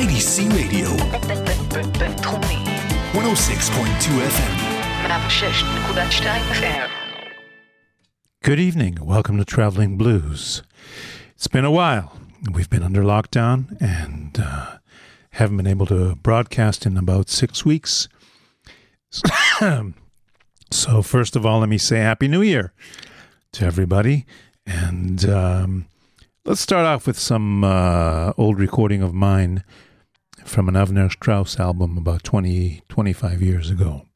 IDC Radio. 106.2 FM. Good evening. Welcome to Traveling Blues. It's been a while. We've been under lockdown and uh, haven't been able to broadcast in about six weeks. so, first of all, let me say Happy New Year to everybody. And um, let's start off with some uh, old recording of mine from an Avner Strauss album about 20, 25 years ago.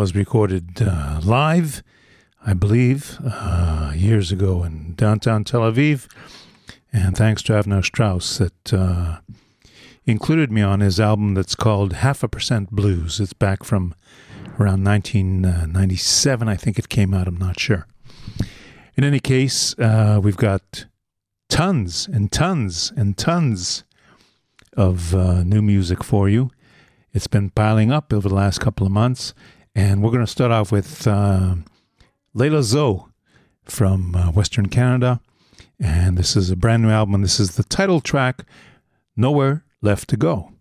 Was recorded uh, live, I believe, uh, years ago in downtown Tel Aviv. And thanks to Avner Strauss that uh, included me on his album that's called Half a Percent Blues. It's back from around 1997, I think it came out, I'm not sure. In any case, uh, we've got tons and tons and tons of uh, new music for you. It's been piling up over the last couple of months, and we're going to start off with uh, Layla Zoe from uh, Western Canada, and this is a brand new album. This is the title track, Nowhere Left to Go.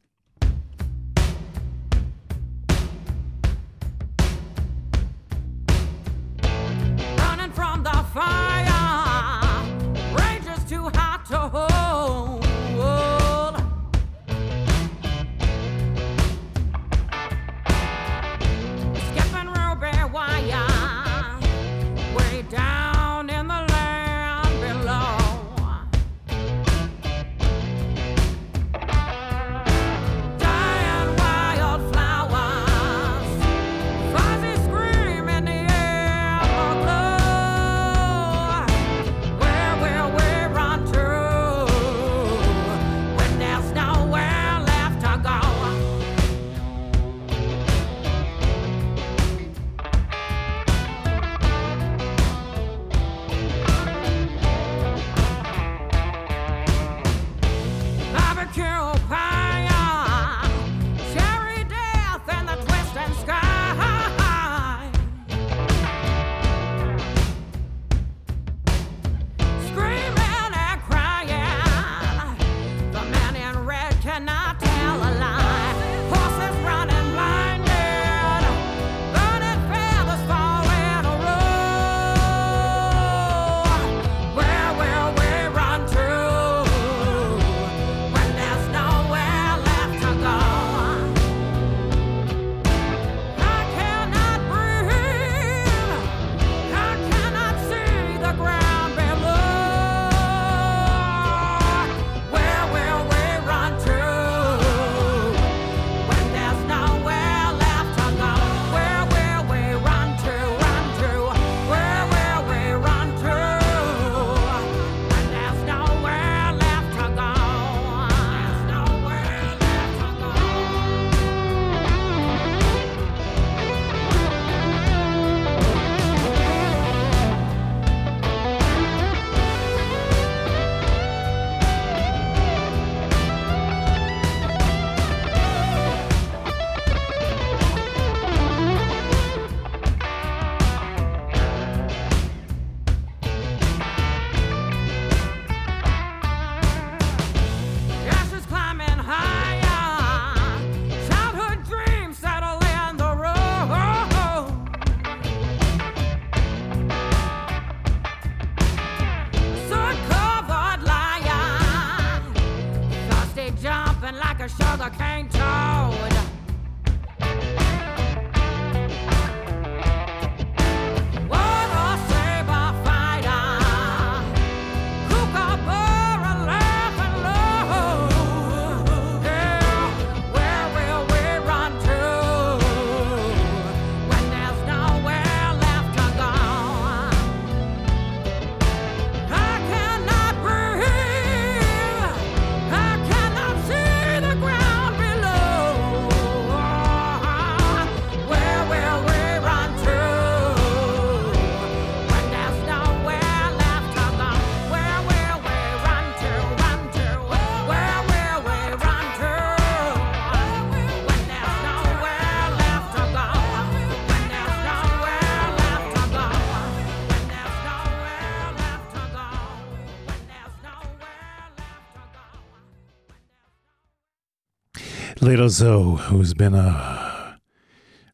Layla Zoe, who's been a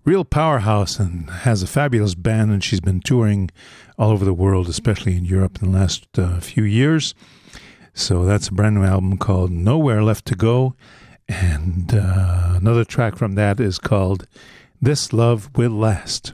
real powerhouse and has a fabulous band, and she's been touring all over the world, especially in Europe, in the last uh, few years. So that's a brand new album called Nowhere Left to Go. And uh, another track from that is called This Love Will Last.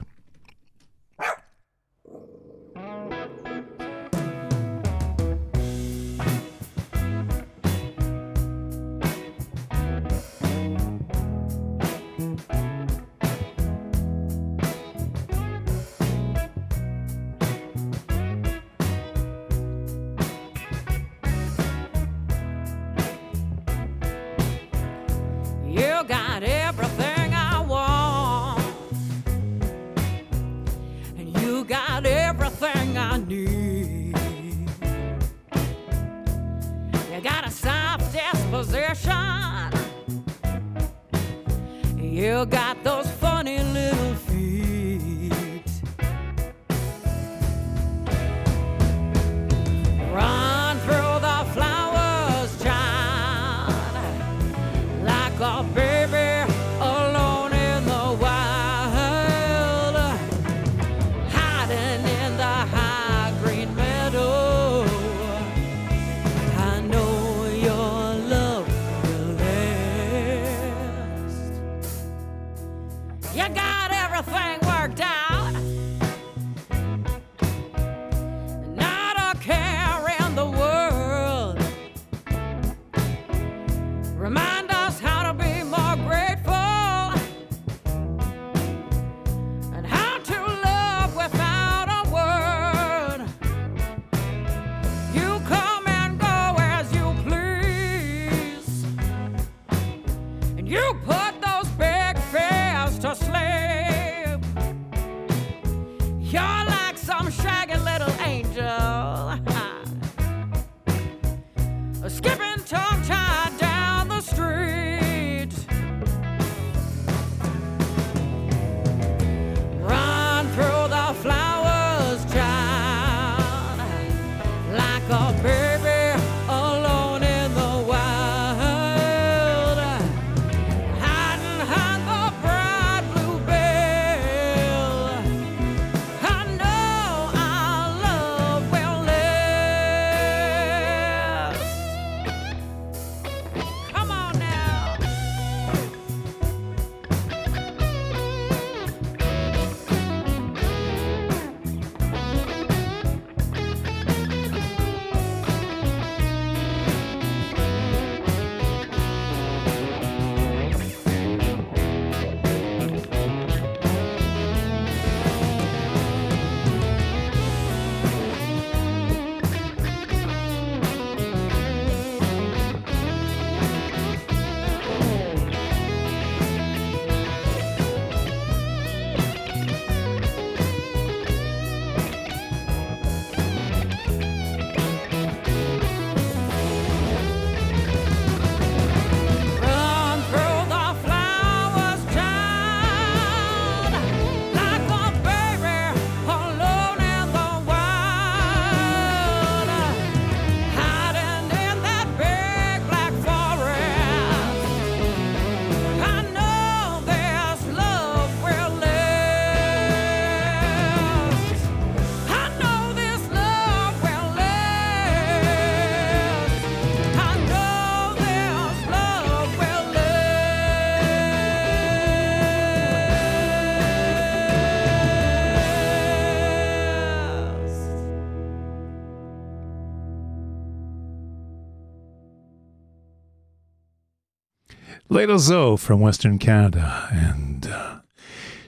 Layla Zoe from Western Canada, and uh,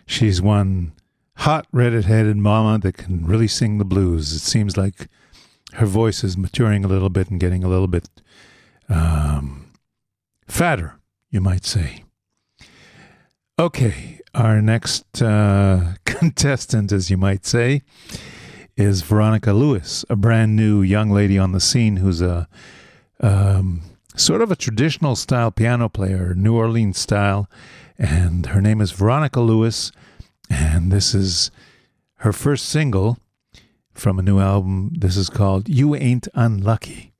she's one hot red-headed mama that can really sing the blues. It seems like her voice is maturing a little bit and getting a little bit um, fatter, you might say. Okay, our next uh, contestant, as you might say, is Veronica Lewis, a brand new young lady on the scene who's a um, sort of a traditional style piano player, New Orleans style, and her name is Veronica Lewis, and this is her first single from a new album. This is called You Ain't Unlucky.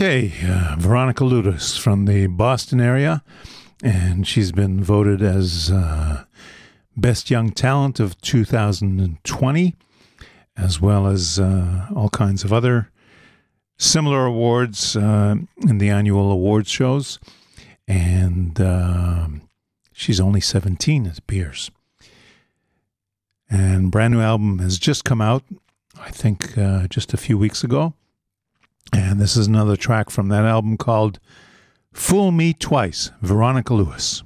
Okay, uh, Veronica Lewis from the Boston area, and she's been voted as uh, Best Young Talent of 2020, as well as uh, all kinds of other similar awards uh, in the annual award shows. And uh, she's only 17, it appears. And brand new album has just come out, I think uh, just a few weeks ago and this is another track from that album called Fool Me Twice, Veronica Lewis.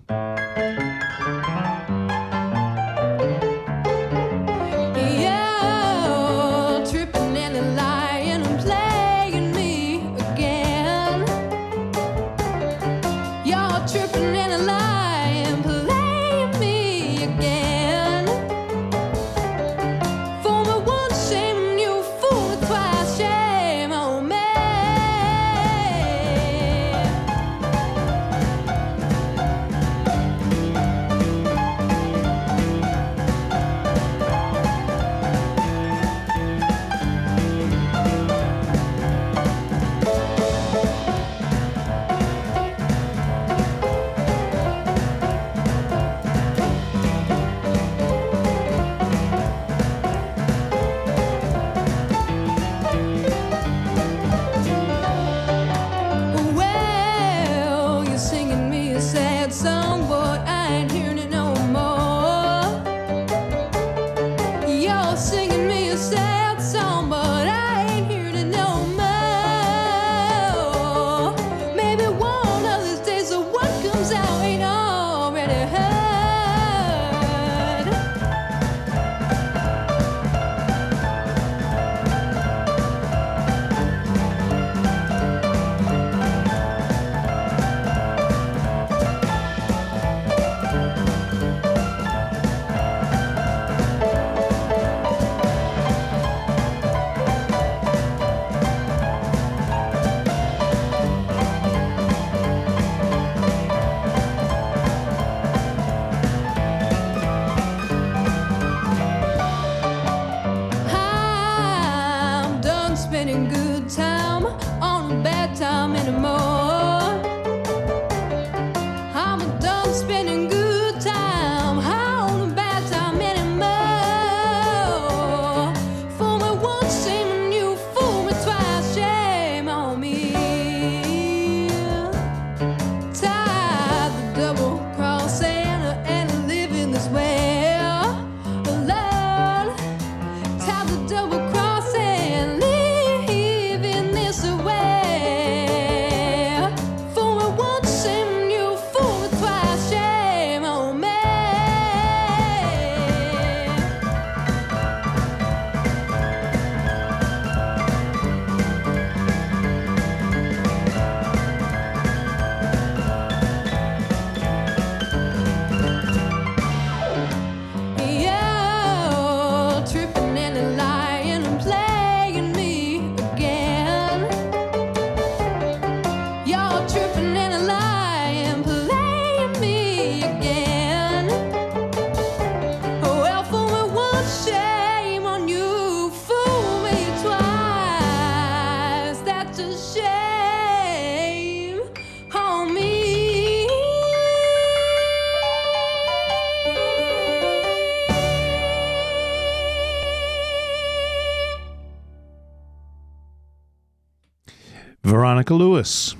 Lewis.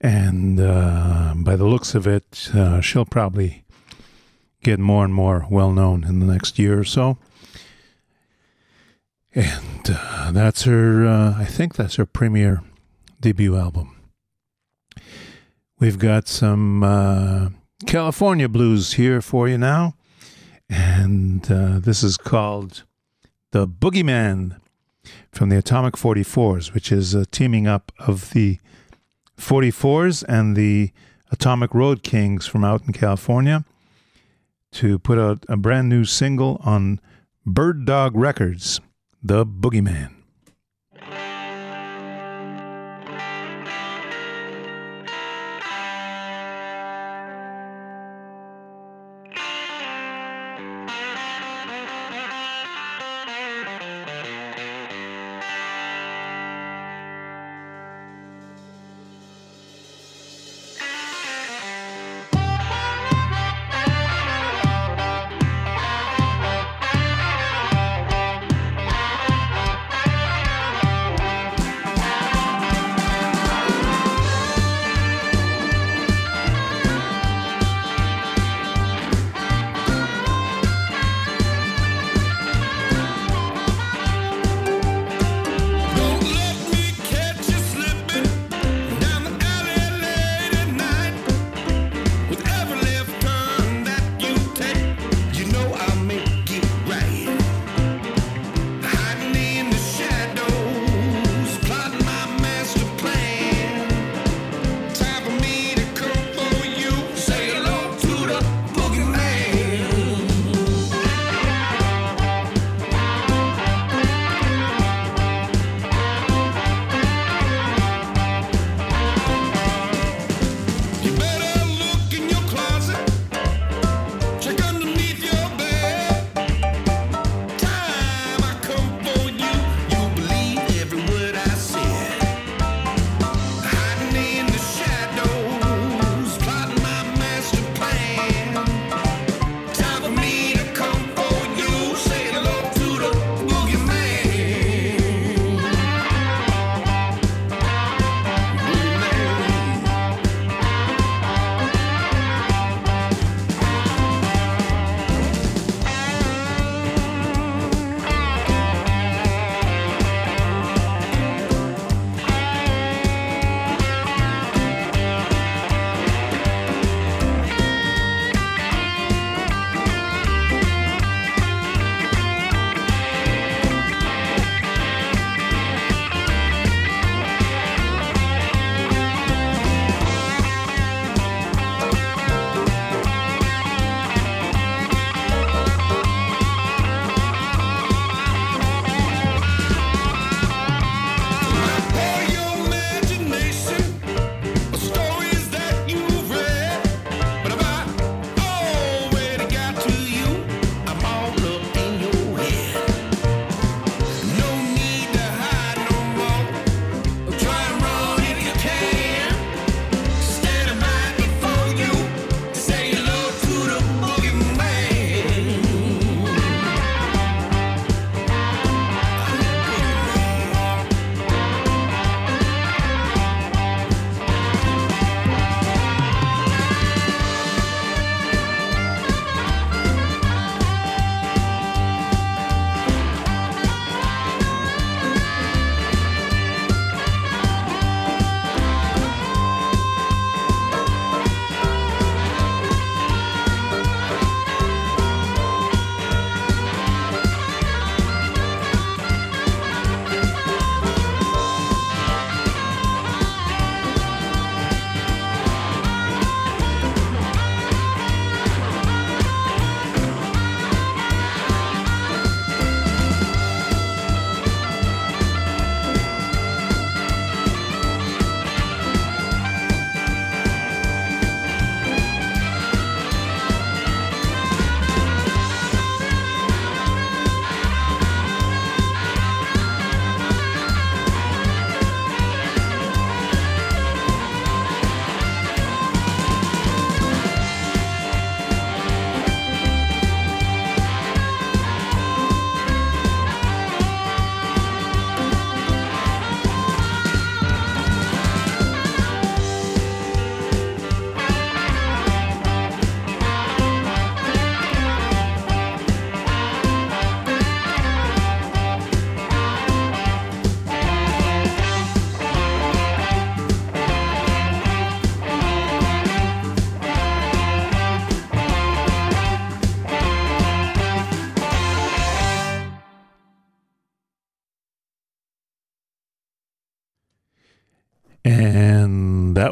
And uh, by the looks of it, uh, she'll probably get more and more well known in the next year or so. And uh, that's her, uh, I think that's her premiere debut album. We've got some uh, California blues here for you now. And uh, this is called The Boogeyman from the Atomic 44s, which is a teaming up of the 44s and the Atomic Road Kings from out in California to put out a brand new single on Bird Dog Records, The Boogeyman.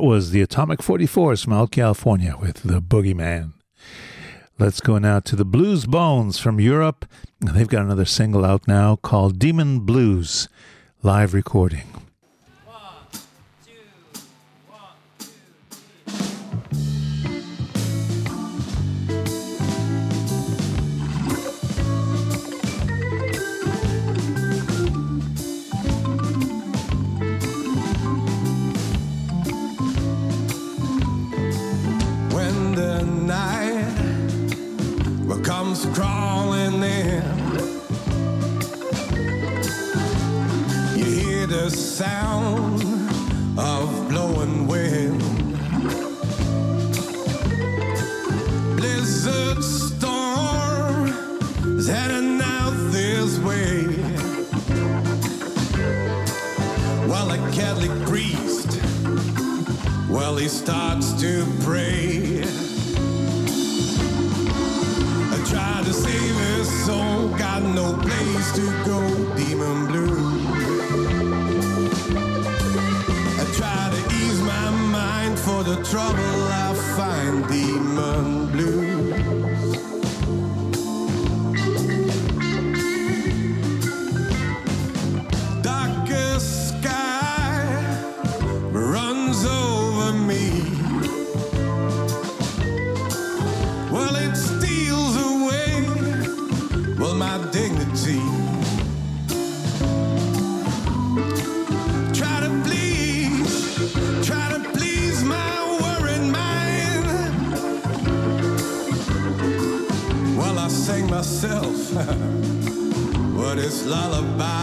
Was the Atomic 44s from California with the Boogeyman. Let's go now to the Blues Bones from Europe. They've got another single out now called Demon Blues, live recording. Comes crawling in. You hear the sound of blowing wind. Blizzard storm is heading out this way. While a Catholic priest well, he starts to pray. His soul, got no place to go, demon blue. I try to ease my mind for the trouble I find, demon blue. Lullaby.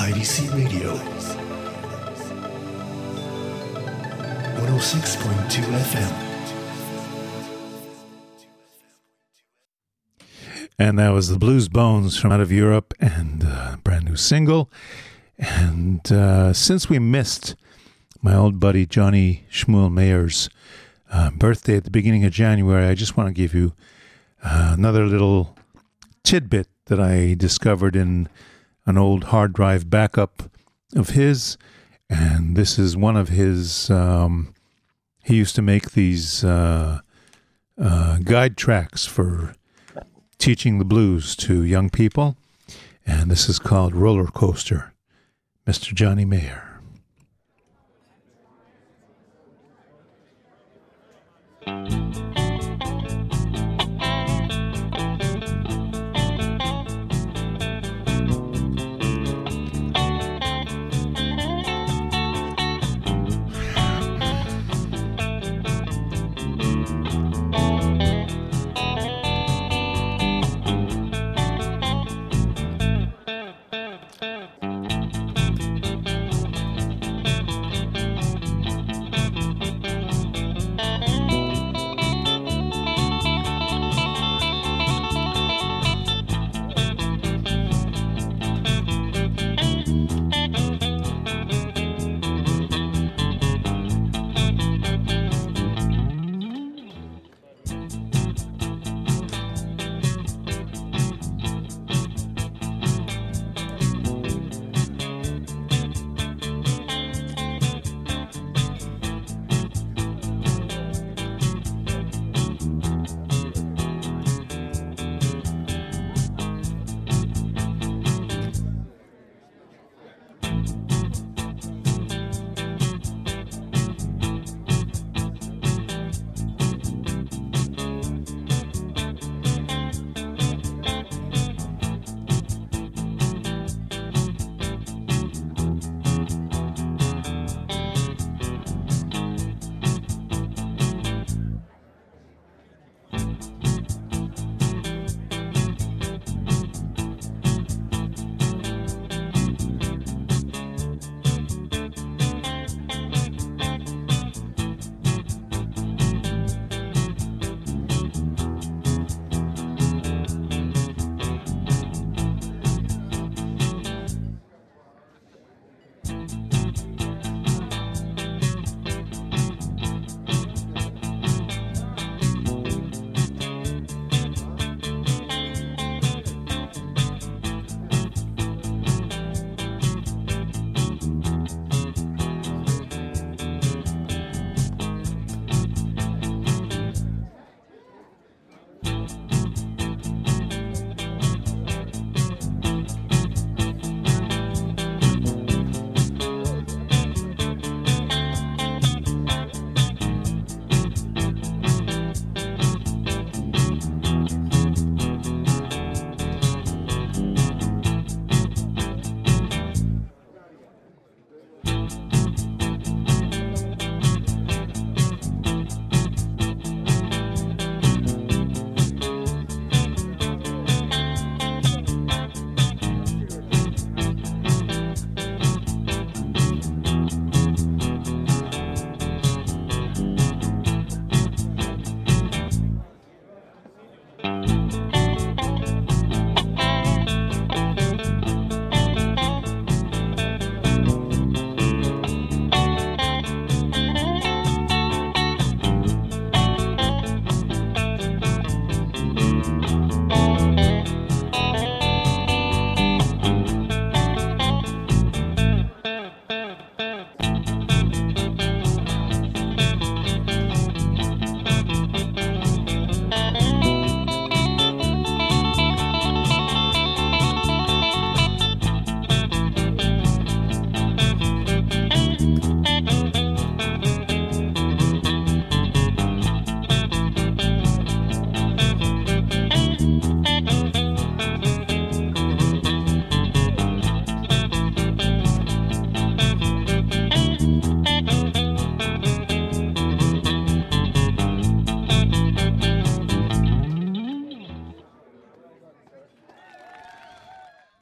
IDC Radio. 106.2 FM. And that was the Blues Bones from out of Europe and a brand new single. And uh, since we missed my old buddy Johnny Shmuel Mayer's uh, birthday at the beginning of January, I just want to give you uh, another little tidbit that I discovered in an old hard drive backup of his, and this is one of his. Um, he used to make these uh, uh, guide tracks for teaching the blues to young people, and this is called Roller Coaster, Mr. Johnny Mayer.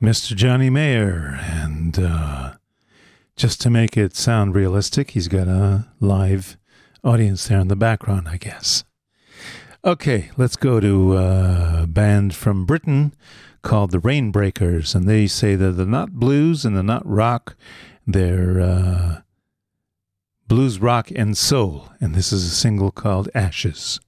Mr. Johnny Mayer. And uh, just to make it sound realistic, he's got a live audience there in the background, I guess. Okay, let's go to a band from Britain called the Rainbreakers. And they say that they're not blues and they're not rock, they're uh, blues, rock, and soul. And this is a single called Ashes.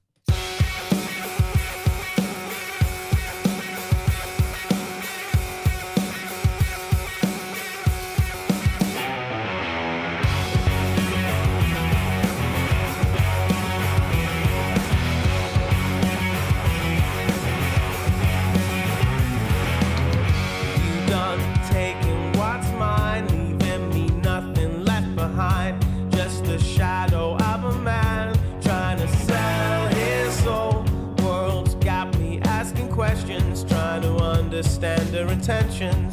Intentions.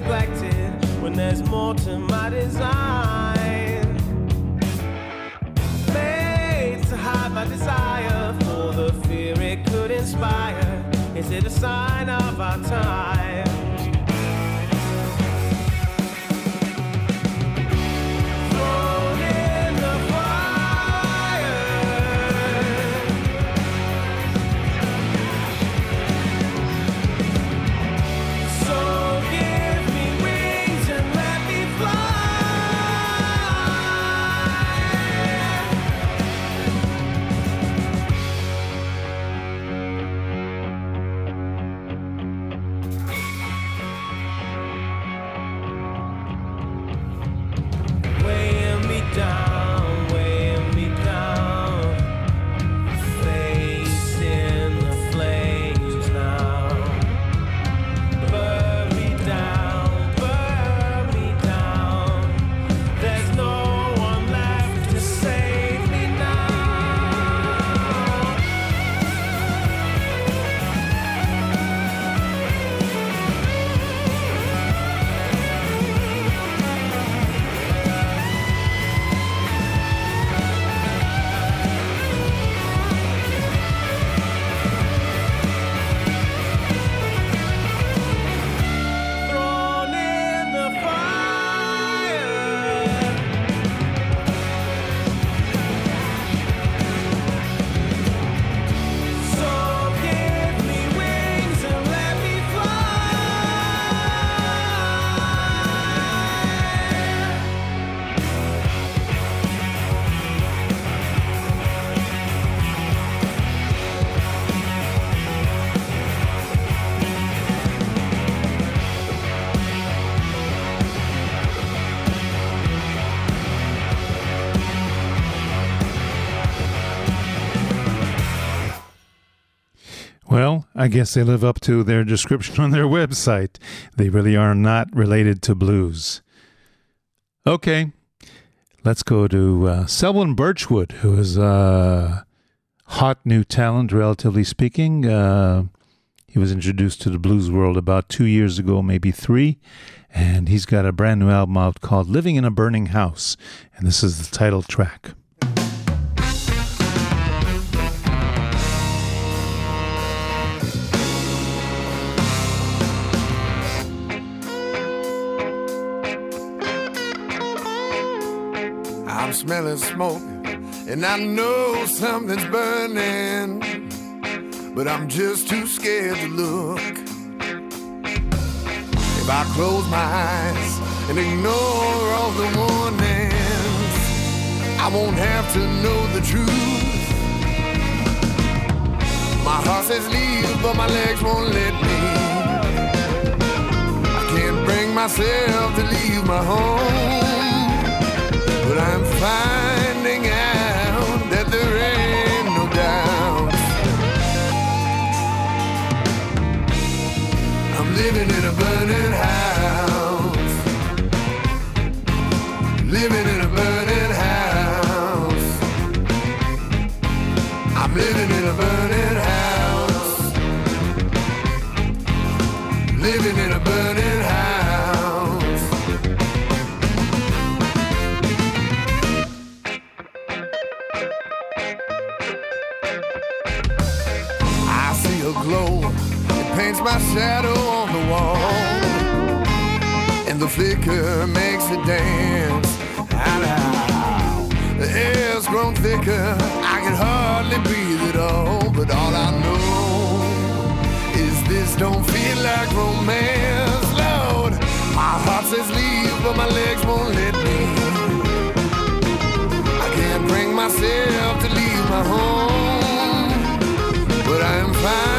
Neglected when there's more to my design made to hide my desire for the fear it could inspire. Is it a sign of our time? I guess they live up to their description on their website. They really are not related to blues. Okay, let's go to uh, Selwyn Birchwood, who is a hot new talent, relatively speaking. Uh, he was introduced to the blues world about two years ago, maybe three, and he's got a brand new album out called Living in a Burning House, and this is the title track. I'm smelling smoke, and I know something's burning, but I'm just too scared to look. If I close my eyes and ignore all the warnings, I won't have to know the truth. My heart says leave, but my legs won't let me. I can't bring myself to leave my home. I'm finding out that there ain't no doubt. I'm living in a burning house. Living in a burning house. I'm living in a burning house. Living in my shadow on the wall. And the flicker makes it dance. I, the air's grown thicker, I can hardly breathe at all. But all I know is this don't feel like romance, Lord. My heart says leave, but my legs won't let me. I can't bring myself to leave my home, but I'm finding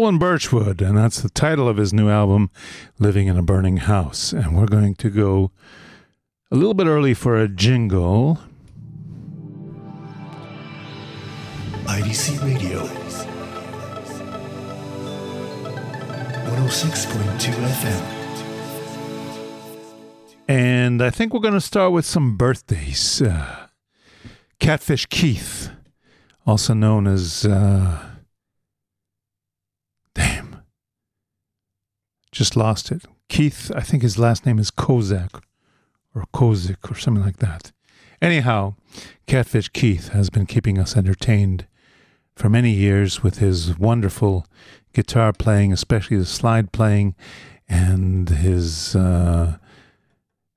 Selwyn Birchwood, and that's the title of his new album, Living in a Burning House. And we're going to go a little bit early for a jingle. IDC Radio. 106.2 FM. And I think we're going to start with some birthdays. Uh, Catfish Keith, also known as. Uh, Just lost it. Keith, I think his last name is Kozak or Kozik or something like that. Anyhow, Catfish Keith has been keeping us entertained for many years with his wonderful guitar playing, especially the slide playing, and his uh,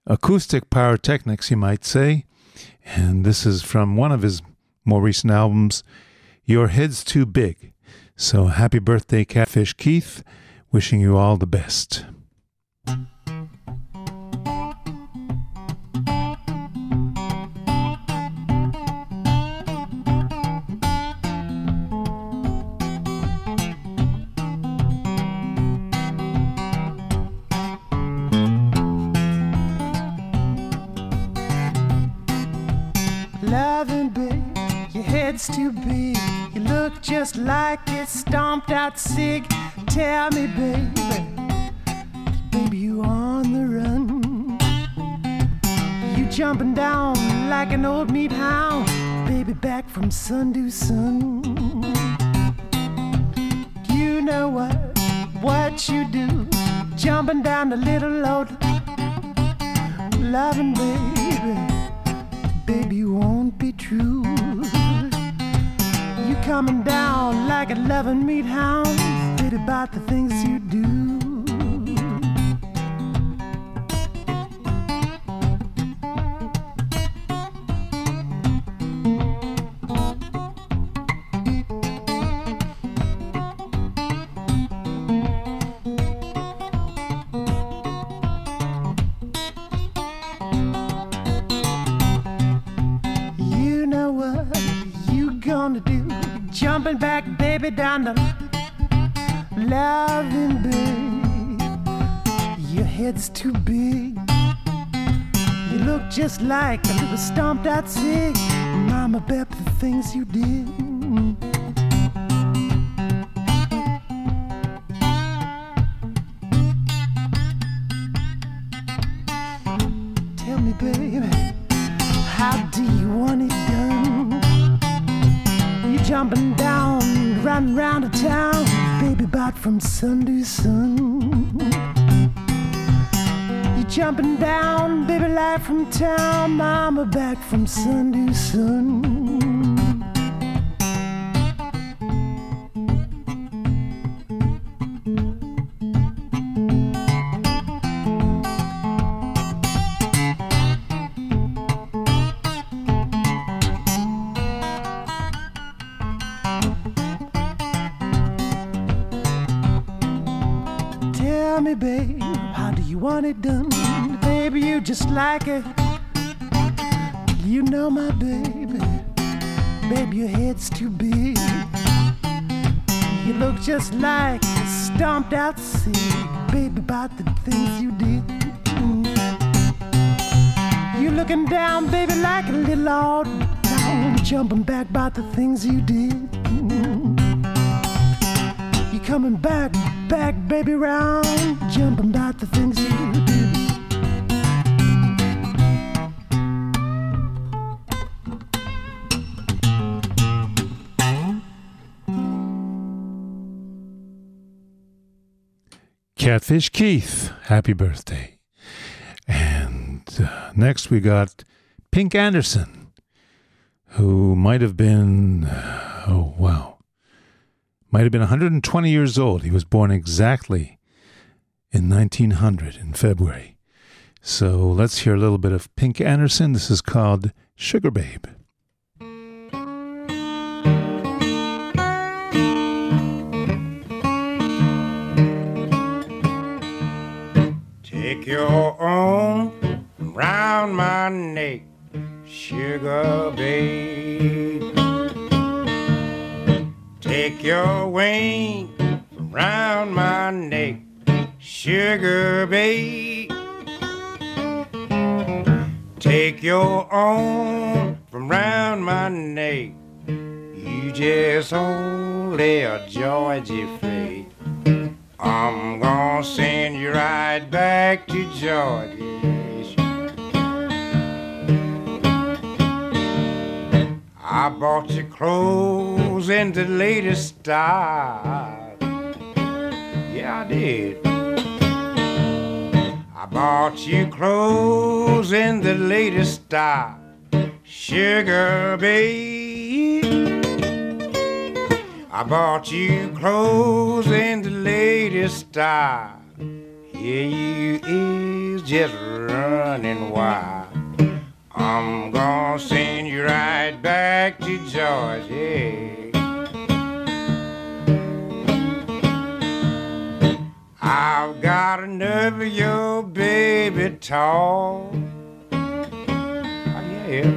acoustic pyrotechnics, you might say. And this is from one of his more recent albums, Your Head's Too Big. So happy birthday, Catfish Keith. Wishing you all the best. Loving big, your head's too big. You look just like it's stomped out sick. Tell me, baby, baby, you on the run. You jumping down like an old meat hound, baby, back from sun to sun. You know what, what you do, jumping down the little load, loving baby baby, you won't be true. You coming down like a loving meat hound, about the things you do. You know what you gonna do? Jumping back, baby, down the head's too big. You look just like a little stomped out sig. Mama bet the things you did. Tell me, baby, how do you want it done? You jumping down, running round the town, baby, back from sun to sun. You jumping down, baby, light from town, mama, back from sun to sun. Like a stomped out seed. Baby, about the things you did. You looking down, baby, like a little old down. Jumping back about the things you did. You coming back, back, baby, round, jumping about the things you do. Catfish Keith, happy birthday. And uh, next we got Pink Anderson, who might have been, uh, oh wow, might have been 120 years old. He was born exactly in 1900 in February. So let's hear a little bit of Pink Anderson. This is called Sugar Babe. Round my neck, sugar babe. Take your wing from round my neck, sugar babe. Take your arm from round my neck, you just only a Georgie freight. I'm gonna send you right back to Georgia. I bought you clothes in the latest style. Yeah, I did. I bought you clothes in the latest style. Sugar babe. I bought you clothes in the latest style. Yeah, you is just running wild. I'm gonna send you right back to Georgia. I've got nerve of your baby tall. Oh, yeah.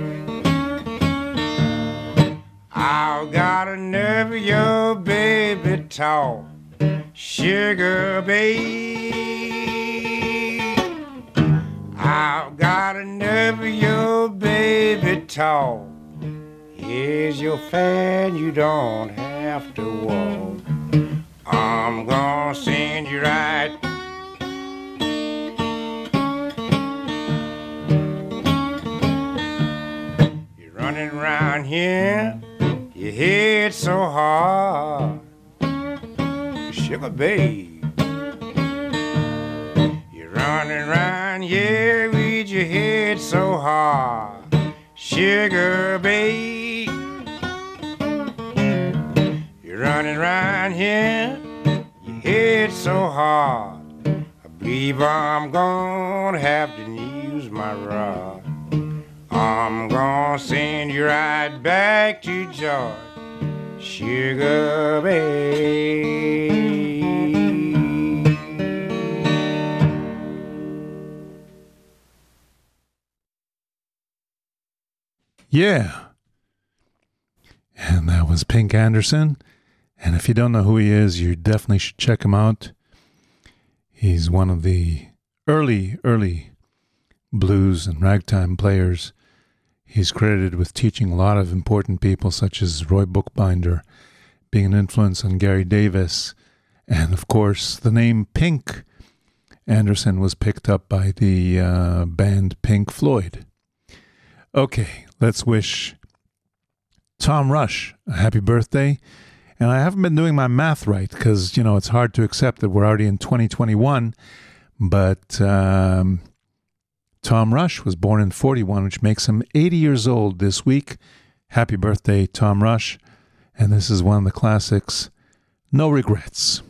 I've got nerve of your baby talk, sugar babe. I've got nerve of your baby talk. Here's your fan, you don't have to walk. I'm gonna send you right. You're running around here, your head so hard, sugar babe. You're running around here with your head so hard, sugar babe. You're running around here, your hit so hard. I believe I'm gonna have to use my rod. I'm gonna send you right back to Georgia, Sugar Bay. Yeah. And that was Pink Anderson. And if you don't know who he is, you definitely should check him out. He's one of the early, early blues and ragtime players. He's credited with teaching a lot of important people, such as Roy Bookbinder, being an influence on Gary Davis. And of course, the name Pink Anderson was picked up by the uh, band Pink Floyd. Okay, let's wish Tom Rush a happy birthday. And I haven't been doing my math right because, you know, it's hard to accept that we're already in 2021. But um, Tom Rush was born in 41, which makes him 80 years old this week. Happy birthday, Tom Rush. And this is one of the classics, No Regrets.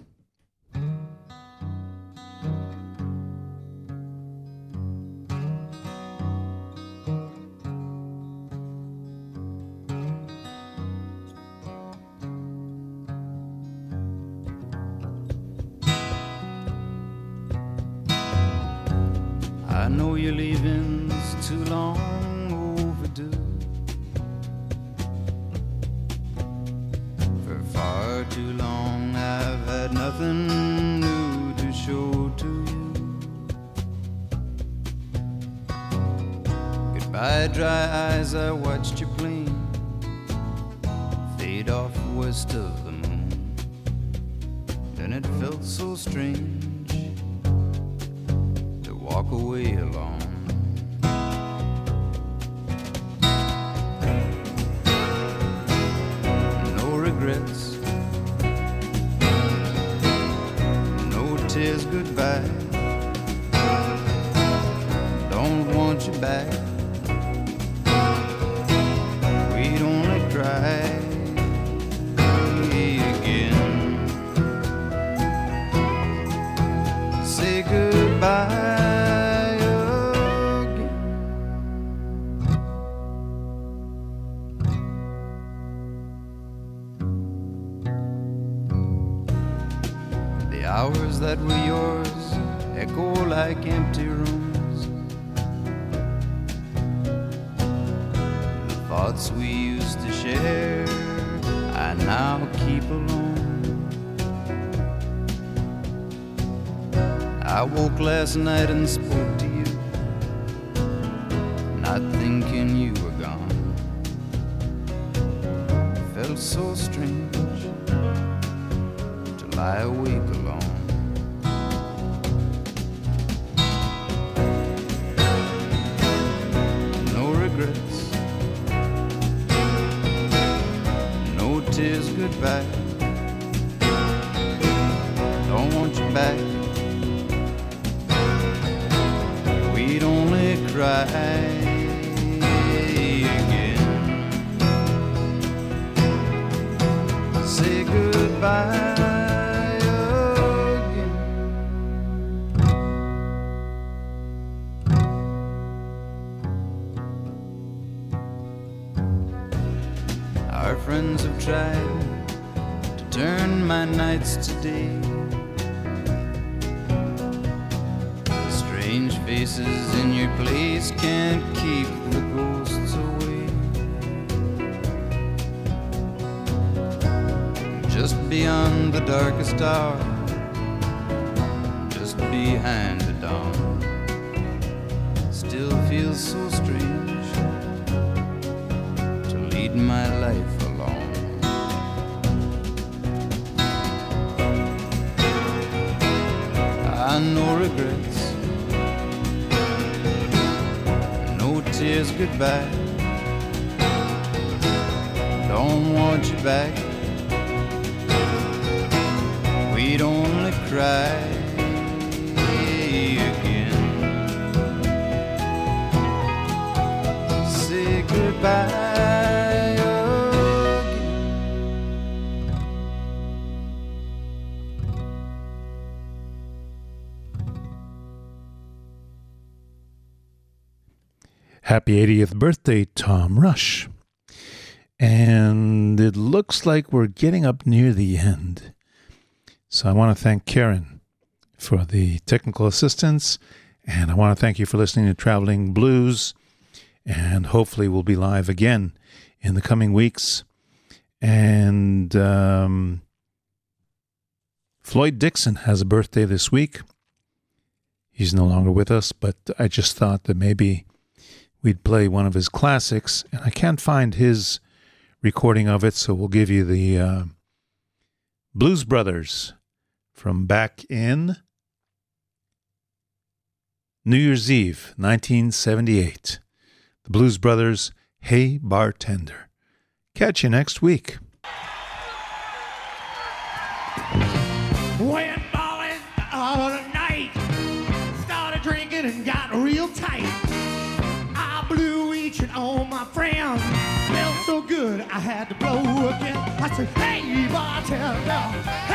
Know you're leaving's too long overdue. For far too long, I've had nothing new to show to you. Goodbye, dry eyes, I watched your plane fade off west of the moon. And it felt so strange walk away alone. Last night and spoke to you, not thinking you were gone. Felt so strange to lie awake alone. No regrets, no tears goodbye. Don't want you back. Cry again. Say goodbye. Our friends have tried to turn my nights to day. Strange faces place can't keep the ghosts away. Just beyond the darkest hour, tears Happy 80th birthday, Tom Rush. And it looks like we're getting up near the end. So I want to thank Karen for the technical assistance. And I want to thank you for listening to Traveling Blues. And hopefully, we'll be live again in the coming weeks. And um, Floyd Dixon has a birthday this week. He's no longer with us, but I just thought that maybe we'd play one of his classics. And I can't find his recording of it, so we'll give you the uh, Blues Brothers from back in New Year's Eve, 1978. The Blues Brothers, Hey Bartender. Catch you next week. So good I had to blow again. I said, hey, bartender.